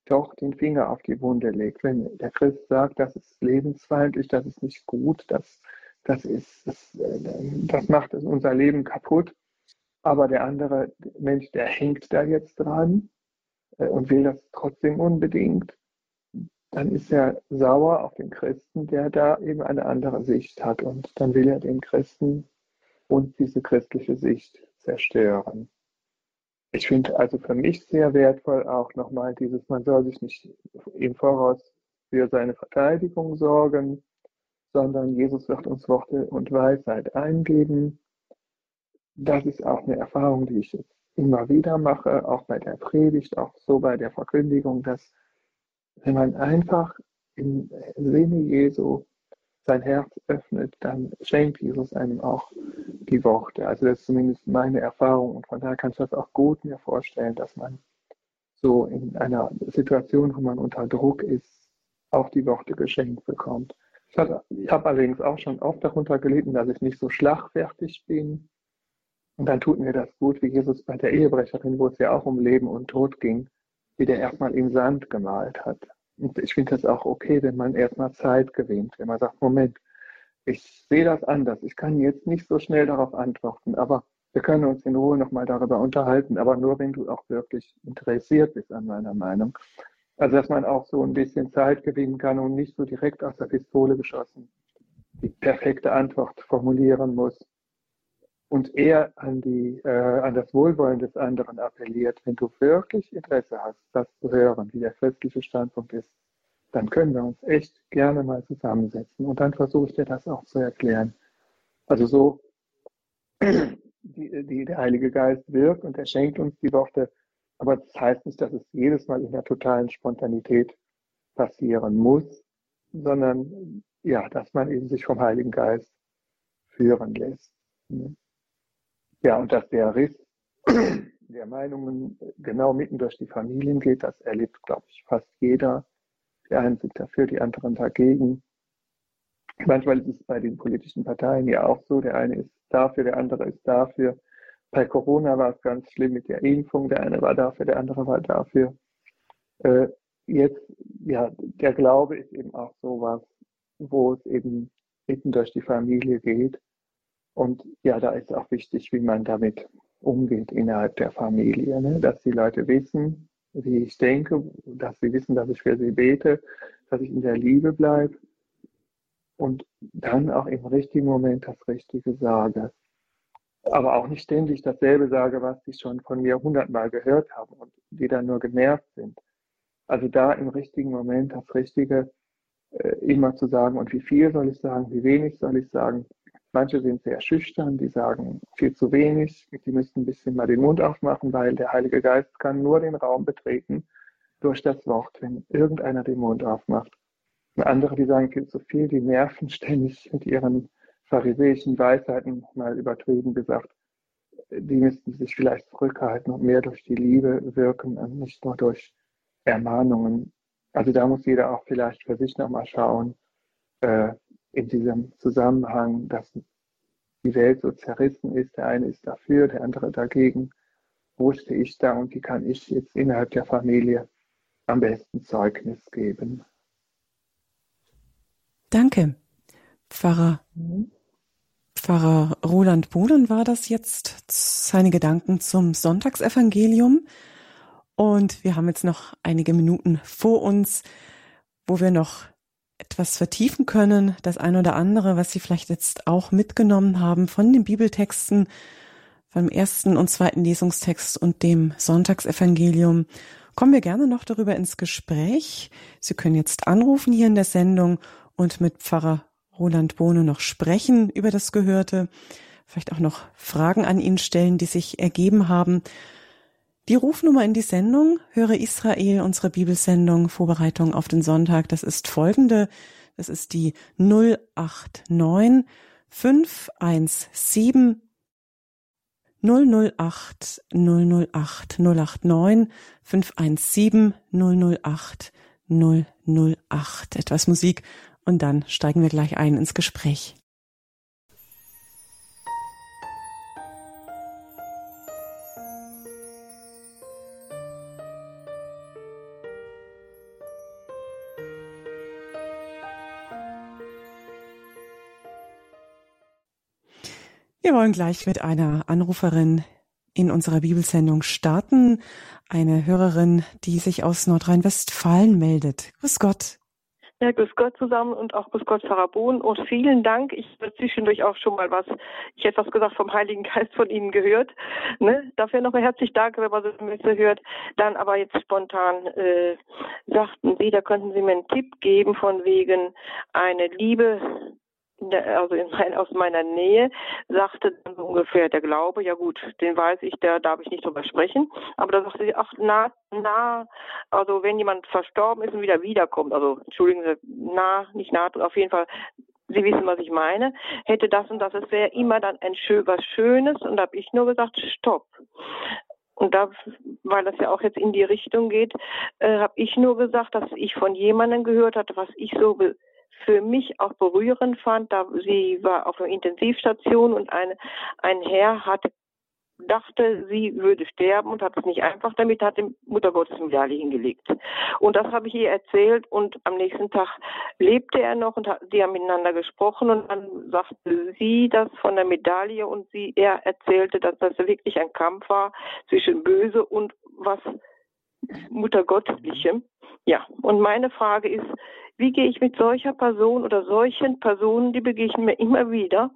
doch den Finger auf die Wunde legt. Wenn der Christ sagt, das ist lebensfeindlich, das ist nicht gut, das, das, ist, das, äh, das macht unser Leben kaputt, aber der andere Mensch, der hängt da jetzt dran äh, und will das trotzdem unbedingt, dann ist er sauer auf den Christen, der da eben eine andere Sicht hat. Und dann will er den Christen und diese christliche Sicht zerstören. Ich finde also für mich sehr wertvoll auch nochmal dieses, man soll sich nicht im Voraus für seine Verteidigung sorgen, sondern Jesus wird uns Worte und Weisheit eingeben das ist auch eine Erfahrung, die ich jetzt immer wieder mache, auch bei der Predigt, auch so bei der Verkündigung, dass wenn man einfach im Sinne Jesu sein Herz öffnet, dann schenkt Jesus einem auch die Worte. Also das ist zumindest meine Erfahrung und von daher kann ich das auch gut mir vorstellen, dass man so in einer Situation, wo man unter Druck ist, auch die Worte geschenkt bekommt. Ich habe hab allerdings auch schon oft darunter gelitten, dass ich nicht so schlagfertig bin. Und dann tut mir das gut, wie Jesus bei der Ehebrecherin, wo es ja auch um Leben und Tod ging, wie der erstmal im Sand gemalt hat. Und ich finde das auch okay, wenn man erstmal Zeit gewinnt, wenn man sagt, Moment, ich sehe das anders. Ich kann jetzt nicht so schnell darauf antworten, aber wir können uns in Ruhe nochmal darüber unterhalten, aber nur wenn du auch wirklich interessiert bist an meiner Meinung. Also dass man auch so ein bisschen Zeit gewinnen kann und nicht so direkt aus der Pistole geschossen die perfekte Antwort formulieren muss und eher an, die, äh, an das Wohlwollen des anderen appelliert. Wenn du wirklich Interesse hast, das zu hören, wie der christliche Standpunkt ist, dann können wir uns echt gerne mal zusammensetzen und dann versuche ich dir das auch zu erklären. Also so, die, die, der Heilige Geist wirkt und er schenkt uns die Worte, aber das heißt nicht, dass es jedes Mal in der totalen Spontanität passieren muss, sondern ja, dass man eben sich vom Heiligen Geist führen lässt. Ja, und dass der Riss der Meinungen genau mitten durch die Familien geht, das erlebt, glaube ich, fast jeder. Die einen sind dafür, die anderen dagegen. Manchmal ist es bei den politischen Parteien ja auch so, der eine ist dafür, der andere ist dafür. Bei Corona war es ganz schlimm mit der Impfung, der eine war dafür, der andere war dafür. Äh, jetzt, ja, der Glaube ist eben auch sowas, wo es eben mitten durch die Familie geht. Und ja, da ist auch wichtig, wie man damit umgeht innerhalb der Familie, ne? dass die Leute wissen, wie ich denke, dass sie wissen, dass ich für sie bete, dass ich in der Liebe bleibe und dann auch im richtigen Moment das Richtige sage. Aber auch nicht ständig dasselbe sage, was sie schon von mir hundertmal gehört haben und die dann nur genervt sind. Also da im richtigen Moment das Richtige äh, immer zu sagen und wie viel soll ich sagen, wie wenig soll ich sagen. Manche sind sehr schüchtern, die sagen viel zu wenig, die müssten ein bisschen mal den Mund aufmachen, weil der Heilige Geist kann nur den Raum betreten durch das Wort, wenn irgendeiner den Mund aufmacht. Und andere, die sagen viel zu viel, die nerven ständig mit ihren pharisäischen Weisheiten, mal übertrieben gesagt. Die müssten sich vielleicht zurückhalten und mehr durch die Liebe wirken und nicht nur durch Ermahnungen. Also da muss jeder auch vielleicht für sich nochmal schauen, äh, in diesem Zusammenhang, dass die Welt so zerrissen ist. Der eine ist dafür, der andere dagegen. Wo stehe ich da und wie kann ich jetzt innerhalb der Familie am besten Zeugnis geben? Danke, Pfarrer. Mhm. Pfarrer Roland Bohlen war das jetzt seine Gedanken zum Sonntagsevangelium. Und wir haben jetzt noch einige Minuten vor uns, wo wir noch etwas vertiefen können, das ein oder andere, was Sie vielleicht jetzt auch mitgenommen haben von den Bibeltexten, vom ersten und zweiten Lesungstext und dem Sonntagsevangelium, kommen wir gerne noch darüber ins Gespräch. Sie können jetzt anrufen hier in der Sendung und mit Pfarrer Roland Bohne noch sprechen über das Gehörte, vielleicht auch noch Fragen an ihn stellen, die sich ergeben haben. Die Rufnummer in die Sendung, höre Israel, unsere Bibelsendung, Vorbereitung auf den Sonntag, das ist folgende. Das ist die 089 517 008 008 089 517 008 008. Etwas Musik und dann steigen wir gleich ein ins Gespräch. Wir wollen gleich mit einer Anruferin in unserer Bibelsendung starten. Eine Hörerin, die sich aus Nordrhein-Westfalen meldet. Grüß Gott. Ja, grüß Gott zusammen und auch grüß Gott, Pfarrer Bohn. Und vielen Dank. Ich habe zwischendurch auch schon mal was, ich hätte was gesagt vom Heiligen Geist von Ihnen gehört. Ne? Dafür nochmal herzlich danke, wenn man so Messe hört. Dann aber jetzt spontan äh, sagten Sie, da könnten Sie mir einen Tipp geben von wegen eine Liebe also in mein, aus meiner Nähe, sagte dann ungefähr der Glaube, ja gut, den weiß ich, da darf ich nicht drüber sprechen. Aber da sagte sie, ach, nah, nah, also wenn jemand verstorben ist und wieder wiederkommt, also entschuldigen Sie, nah, nicht nah, auf jeden Fall Sie wissen, was ich meine, hätte das und das, es wäre immer dann ein schön, was Schönes und da habe ich nur gesagt, stopp. Und da, weil das ja auch jetzt in die Richtung geht, äh, habe ich nur gesagt, dass ich von jemandem gehört hatte, was ich so für mich auch berührend fand. Da sie war auf einer Intensivstation und eine, ein Herr hat dachte, sie würde sterben und hat es nicht einfach damit, hat die Mutter Gottes Medaille hingelegt. Und das habe ich ihr erzählt und am nächsten Tag lebte er noch und die haben miteinander gesprochen und dann sagte sie das von der Medaille und sie, er erzählte, dass das wirklich ein Kampf war zwischen Böse und was Mutter Gottlichem. Ja, und meine Frage ist, wie gehe ich mit solcher Person oder solchen Personen, die begegnen mir immer wieder,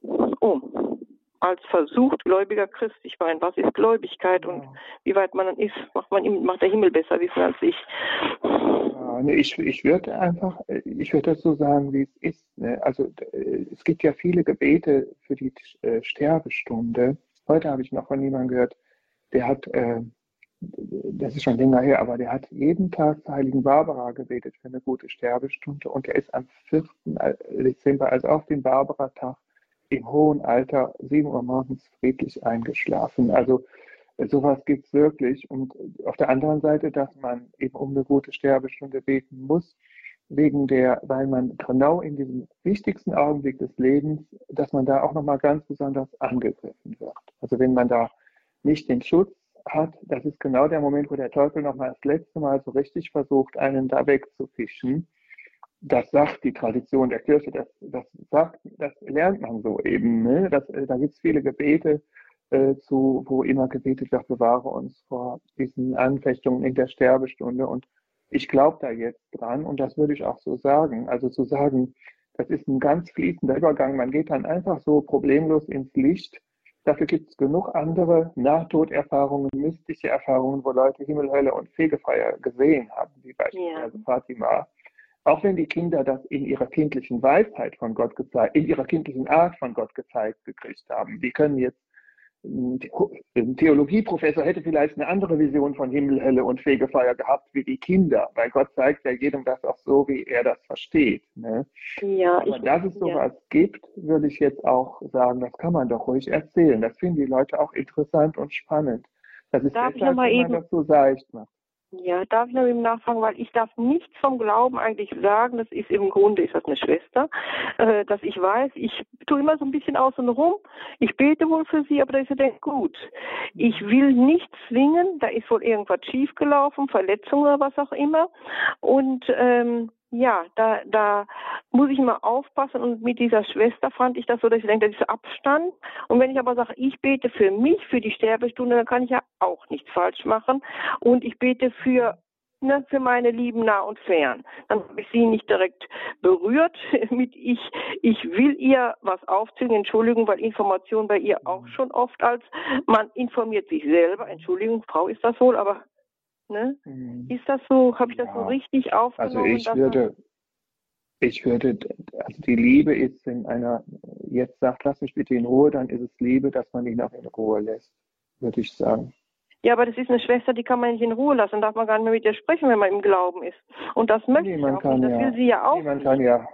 um? als versucht gläubiger Christ. Ich meine, was ist Gläubigkeit und wie weit man dann ist, macht man ihm, macht der Himmel besser wissen als ich. Ich, ich würde einfach, ich würde das so sagen, wie es ist. Ne? Also es gibt ja viele Gebete für die äh, Sterbestunde. Heute habe ich noch von jemandem gehört, der hat, äh, das ist schon länger her, aber der hat jeden Tag zur Heiligen Barbara gebetet für eine gute Sterbestunde und er ist am 4. Dezember, also auf den Barbara-Tag, im hohen Alter, 7 Uhr morgens friedlich eingeschlafen. Also sowas gibt es wirklich. Und auf der anderen Seite, dass man eben um eine gute Sterbestunde beten muss, wegen der, weil man genau in diesem wichtigsten Augenblick des Lebens, dass man da auch nochmal ganz besonders angegriffen wird. Also wenn man da nicht den Schutz hat, das ist genau der Moment, wo der Teufel nochmal das letzte Mal so richtig versucht, einen da wegzufischen das sagt die Tradition der Kirche, das, das, sagt, das lernt man so eben. Ne? Das, äh, da gibt es viele Gebete äh, zu, wo immer gebetet wird, bewahre uns vor diesen Anfechtungen in der Sterbestunde. Und ich glaube da jetzt dran und das würde ich auch so sagen. Also zu sagen, das ist ein ganz fließender Übergang. Man geht dann einfach so problemlos ins Licht. Dafür gibt es genug andere Nahtoderfahrungen, mystische Erfahrungen, wo Leute Himmel, Hölle und Fegefeier gesehen haben, wie beispielsweise ja. Fatima. Auch wenn die Kinder das in ihrer kindlichen Weisheit von Gott gezeigt, in ihrer kindlichen Art von Gott gezeigt gekriegt haben. Die können jetzt, ein Theologieprofessor hätte vielleicht eine andere Vision von Himmel, Hölle und Fegefeuer gehabt wie die Kinder, weil Gott zeigt ja jedem das auch so, wie er das versteht. Ne? Ja, Aber ich, dass es sowas ja. gibt, würde ich jetzt auch sagen, das kann man doch ruhig erzählen. Das finden die Leute auch interessant und spannend. Das ist Darf deshalb, wenn man das so seicht macht. Ja, darf ich noch eben nachfragen, weil ich darf nichts vom Glauben eigentlich sagen. Das ist im Grunde ist das eine Schwester, äh, dass ich weiß, ich tue immer so ein bisschen außen rum. Ich bete wohl für sie, aber da ist sie denkt gut. Ich will nicht zwingen. Da ist wohl irgendwas schiefgelaufen, Verletzung oder was auch immer. Und ähm, ja, da, da muss ich immer aufpassen und mit dieser Schwester fand ich das so, dass ich denke, das ist Abstand. Und wenn ich aber sage, ich bete für mich, für die Sterbestunde, dann kann ich ja auch nichts falsch machen. Und ich bete für ne, für meine Lieben nah und fern. Dann habe ich sie nicht direkt berührt mit ich, ich will ihr was aufzählen, Entschuldigung, weil Information bei ihr auch schon oft als man informiert sich selber, Entschuldigung, Frau ist das wohl, aber Ne? Mhm. Ist das so, habe ich das ja. so richtig aufgenommen? Also ich würde, ich würde, also die Liebe ist, wenn einer jetzt sagt, lass mich bitte in Ruhe, dann ist es Liebe, dass man ihn auch in Ruhe lässt, würde ich sagen. Ja, aber das ist eine Schwester, die kann man nicht in Ruhe lassen, darf man gar nicht mehr mit ihr sprechen, wenn man im Glauben ist. Und das möchte nee, man ich auch nicht, das ja, will sie ja auch. Nee, man kann ja,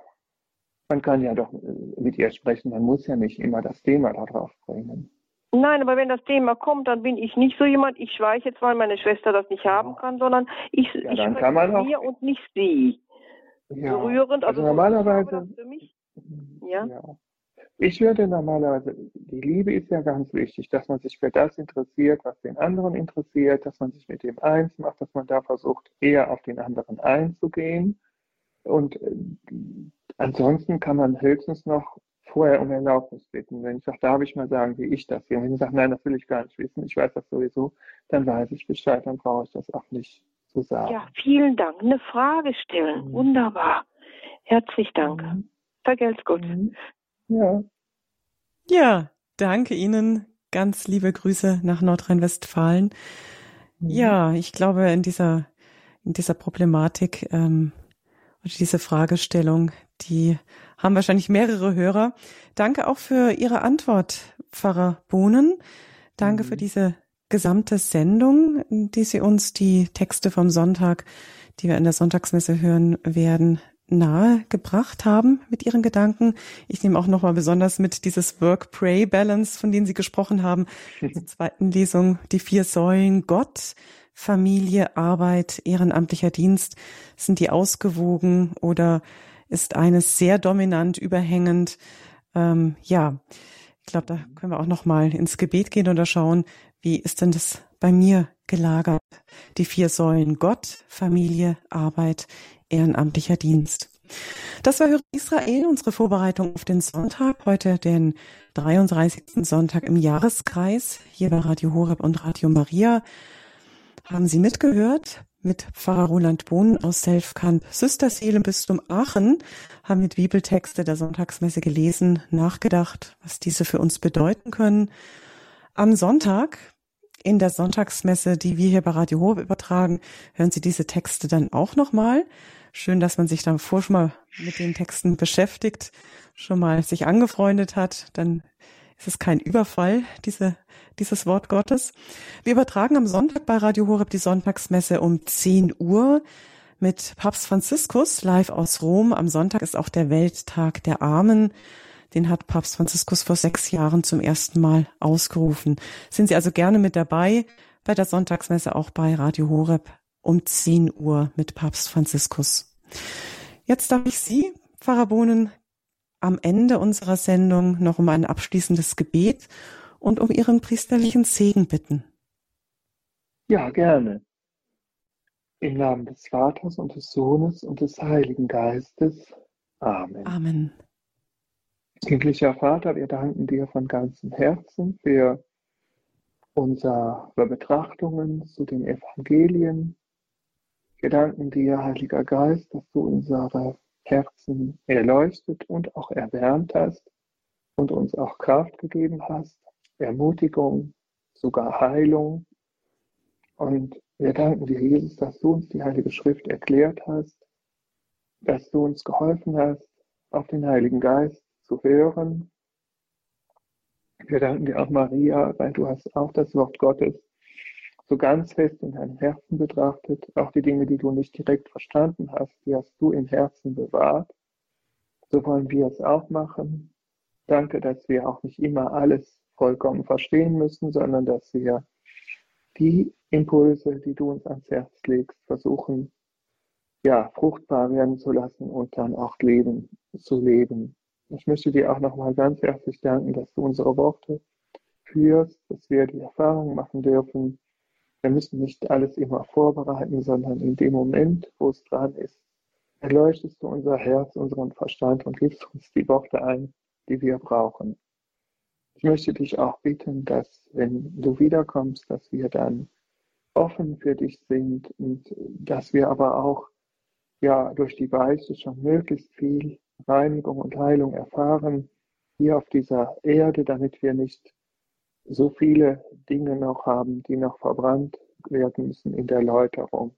man kann ja doch mit ihr sprechen, man muss ja nicht immer das Thema darauf bringen. Nein, aber wenn das Thema kommt, dann bin ich nicht so jemand, ich schweige jetzt, weil meine Schwester das nicht haben kann, sondern ich, ja, ich dann kann man auch, mir und nicht sie. Ja, Berührend, also, also normalerweise. für mich. Ja? ja. Ich würde normalerweise, die Liebe ist ja ganz wichtig, dass man sich für das interessiert, was den anderen interessiert, dass man sich mit dem eins macht, dass man da versucht, eher auf den anderen einzugehen. Und äh, ansonsten kann man höchstens noch vorher um Erlaubnis bitten. Wenn ich sage, darf ich mal sagen, wie ich das sehe? Und wenn ich sage, nein, das will ich gar nicht wissen, ich weiß das sowieso, dann weiß ich Bescheid, dann brauche ich das auch nicht zu sagen. Ja, vielen Dank. Eine Frage stellen. Mhm. Wunderbar. Herzlich Dank. Mhm. Vergelt's gut. Mhm. Ja. Ja, danke Ihnen. Ganz liebe Grüße nach Nordrhein-Westfalen. Mhm. Ja, ich glaube, in dieser, in dieser Problematik ähm, oder diese Fragestellung, die haben wahrscheinlich mehrere Hörer. Danke auch für Ihre Antwort, Pfarrer Bohnen. Danke mhm. für diese gesamte Sendung, die Sie uns die Texte vom Sonntag, die wir in der Sonntagsmesse hören werden, nahe gebracht haben mit ihren Gedanken. Ich nehme auch nochmal besonders mit dieses Work-Pray-Balance, von denen Sie gesprochen haben, zur zweiten Lesung, die vier Säulen Gott, Familie, Arbeit, ehrenamtlicher Dienst. Sind die ausgewogen oder ist eines sehr dominant, überhängend? Ähm, ja, ich glaube, da können wir auch nochmal ins Gebet gehen oder schauen, wie ist denn das bei mir gelagert? Die vier Säulen Gott, Familie, Arbeit, ehrenamtlicher Dienst. Das war Israel, unsere Vorbereitung auf den Sonntag, heute den 33. Sonntag im Jahreskreis, hier bei Radio Horeb und Radio Maria. Haben Sie mitgehört? Mit Pfarrer Roland Bohn aus Selfkamp Süsterseele Bistum Aachen haben wir Bibeltexte der Sonntagsmesse gelesen, nachgedacht, was diese für uns bedeuten können. Am Sonntag in der Sonntagsmesse, die wir hier bei Radio Horeb übertragen, hören Sie diese Texte dann auch nochmal. Schön, dass man sich davor schon mal mit den Texten beschäftigt, schon mal sich angefreundet hat. Dann ist es kein Überfall, diese, dieses Wort Gottes. Wir übertragen am Sonntag bei Radio Horeb die Sonntagsmesse um 10 Uhr mit Papst Franziskus live aus Rom. Am Sonntag ist auch der Welttag der Armen. Den hat Papst Franziskus vor sechs Jahren zum ersten Mal ausgerufen. Sind Sie also gerne mit dabei bei der Sonntagsmesse auch bei Radio Horeb um 10 Uhr mit Papst Franziskus. Jetzt darf ich Sie, Pfarrer Bohnen, am Ende unserer Sendung noch um ein abschließendes Gebet und um Ihren priesterlichen Segen bitten. Ja, gerne. Im Namen des Vaters und des Sohnes und des Heiligen Geistes. Amen. Amen. Kindlicher Vater, wir danken dir von ganzem Herzen für unsere Betrachtungen zu den Evangelien, wir danken dir, Heiliger Geist, dass du unsere Herzen erleuchtet und auch erwärmt hast und uns auch Kraft gegeben hast, Ermutigung, sogar Heilung. Und wir danken dir, Jesus, dass du uns die Heilige Schrift erklärt hast, dass du uns geholfen hast, auf den Heiligen Geist zu hören. Wir danken dir auch, Maria, weil du hast auch das Wort Gottes so ganz fest in deinem Herzen betrachtet, auch die Dinge, die du nicht direkt verstanden hast, die hast du im Herzen bewahrt. So wollen wir es auch machen. Danke, dass wir auch nicht immer alles vollkommen verstehen müssen, sondern dass wir die Impulse, die du uns ans Herz legst, versuchen, ja, fruchtbar werden zu lassen und dann auch leben, zu leben. Ich möchte dir auch nochmal ganz herzlich danken, dass du unsere Worte führst, dass wir die Erfahrung machen dürfen, wir müssen nicht alles immer vorbereiten, sondern in dem Moment, wo es dran ist, erleuchtest du unser Herz, unseren Verstand und gibst uns die Worte ein, die wir brauchen. Ich möchte dich auch bitten, dass, wenn du wiederkommst, dass wir dann offen für dich sind und dass wir aber auch ja durch die Weise schon möglichst viel Reinigung und Heilung erfahren hier auf dieser Erde, damit wir nicht so viele Dinge noch haben, die noch verbrannt werden müssen in der Läuterung,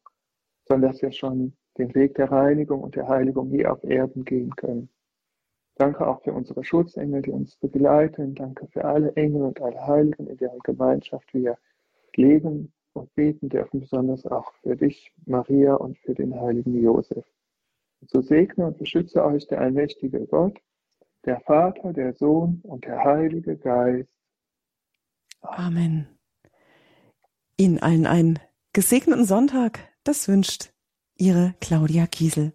sondern dass wir schon den Weg der Reinigung und der Heiligung hier auf Erden gehen können. Danke auch für unsere Schutzengel, die uns begleiten. Danke für alle Engel und alle Heiligen, in deren Gemeinschaft wir leben und beten dürfen, besonders auch für dich, Maria, und für den heiligen Josef. Und so segne und beschütze euch der allmächtige Gott, der Vater, der Sohn und der Heilige Geist. Amen. Ihnen allen einen gesegneten Sonntag. Das wünscht Ihre Claudia Kiesel.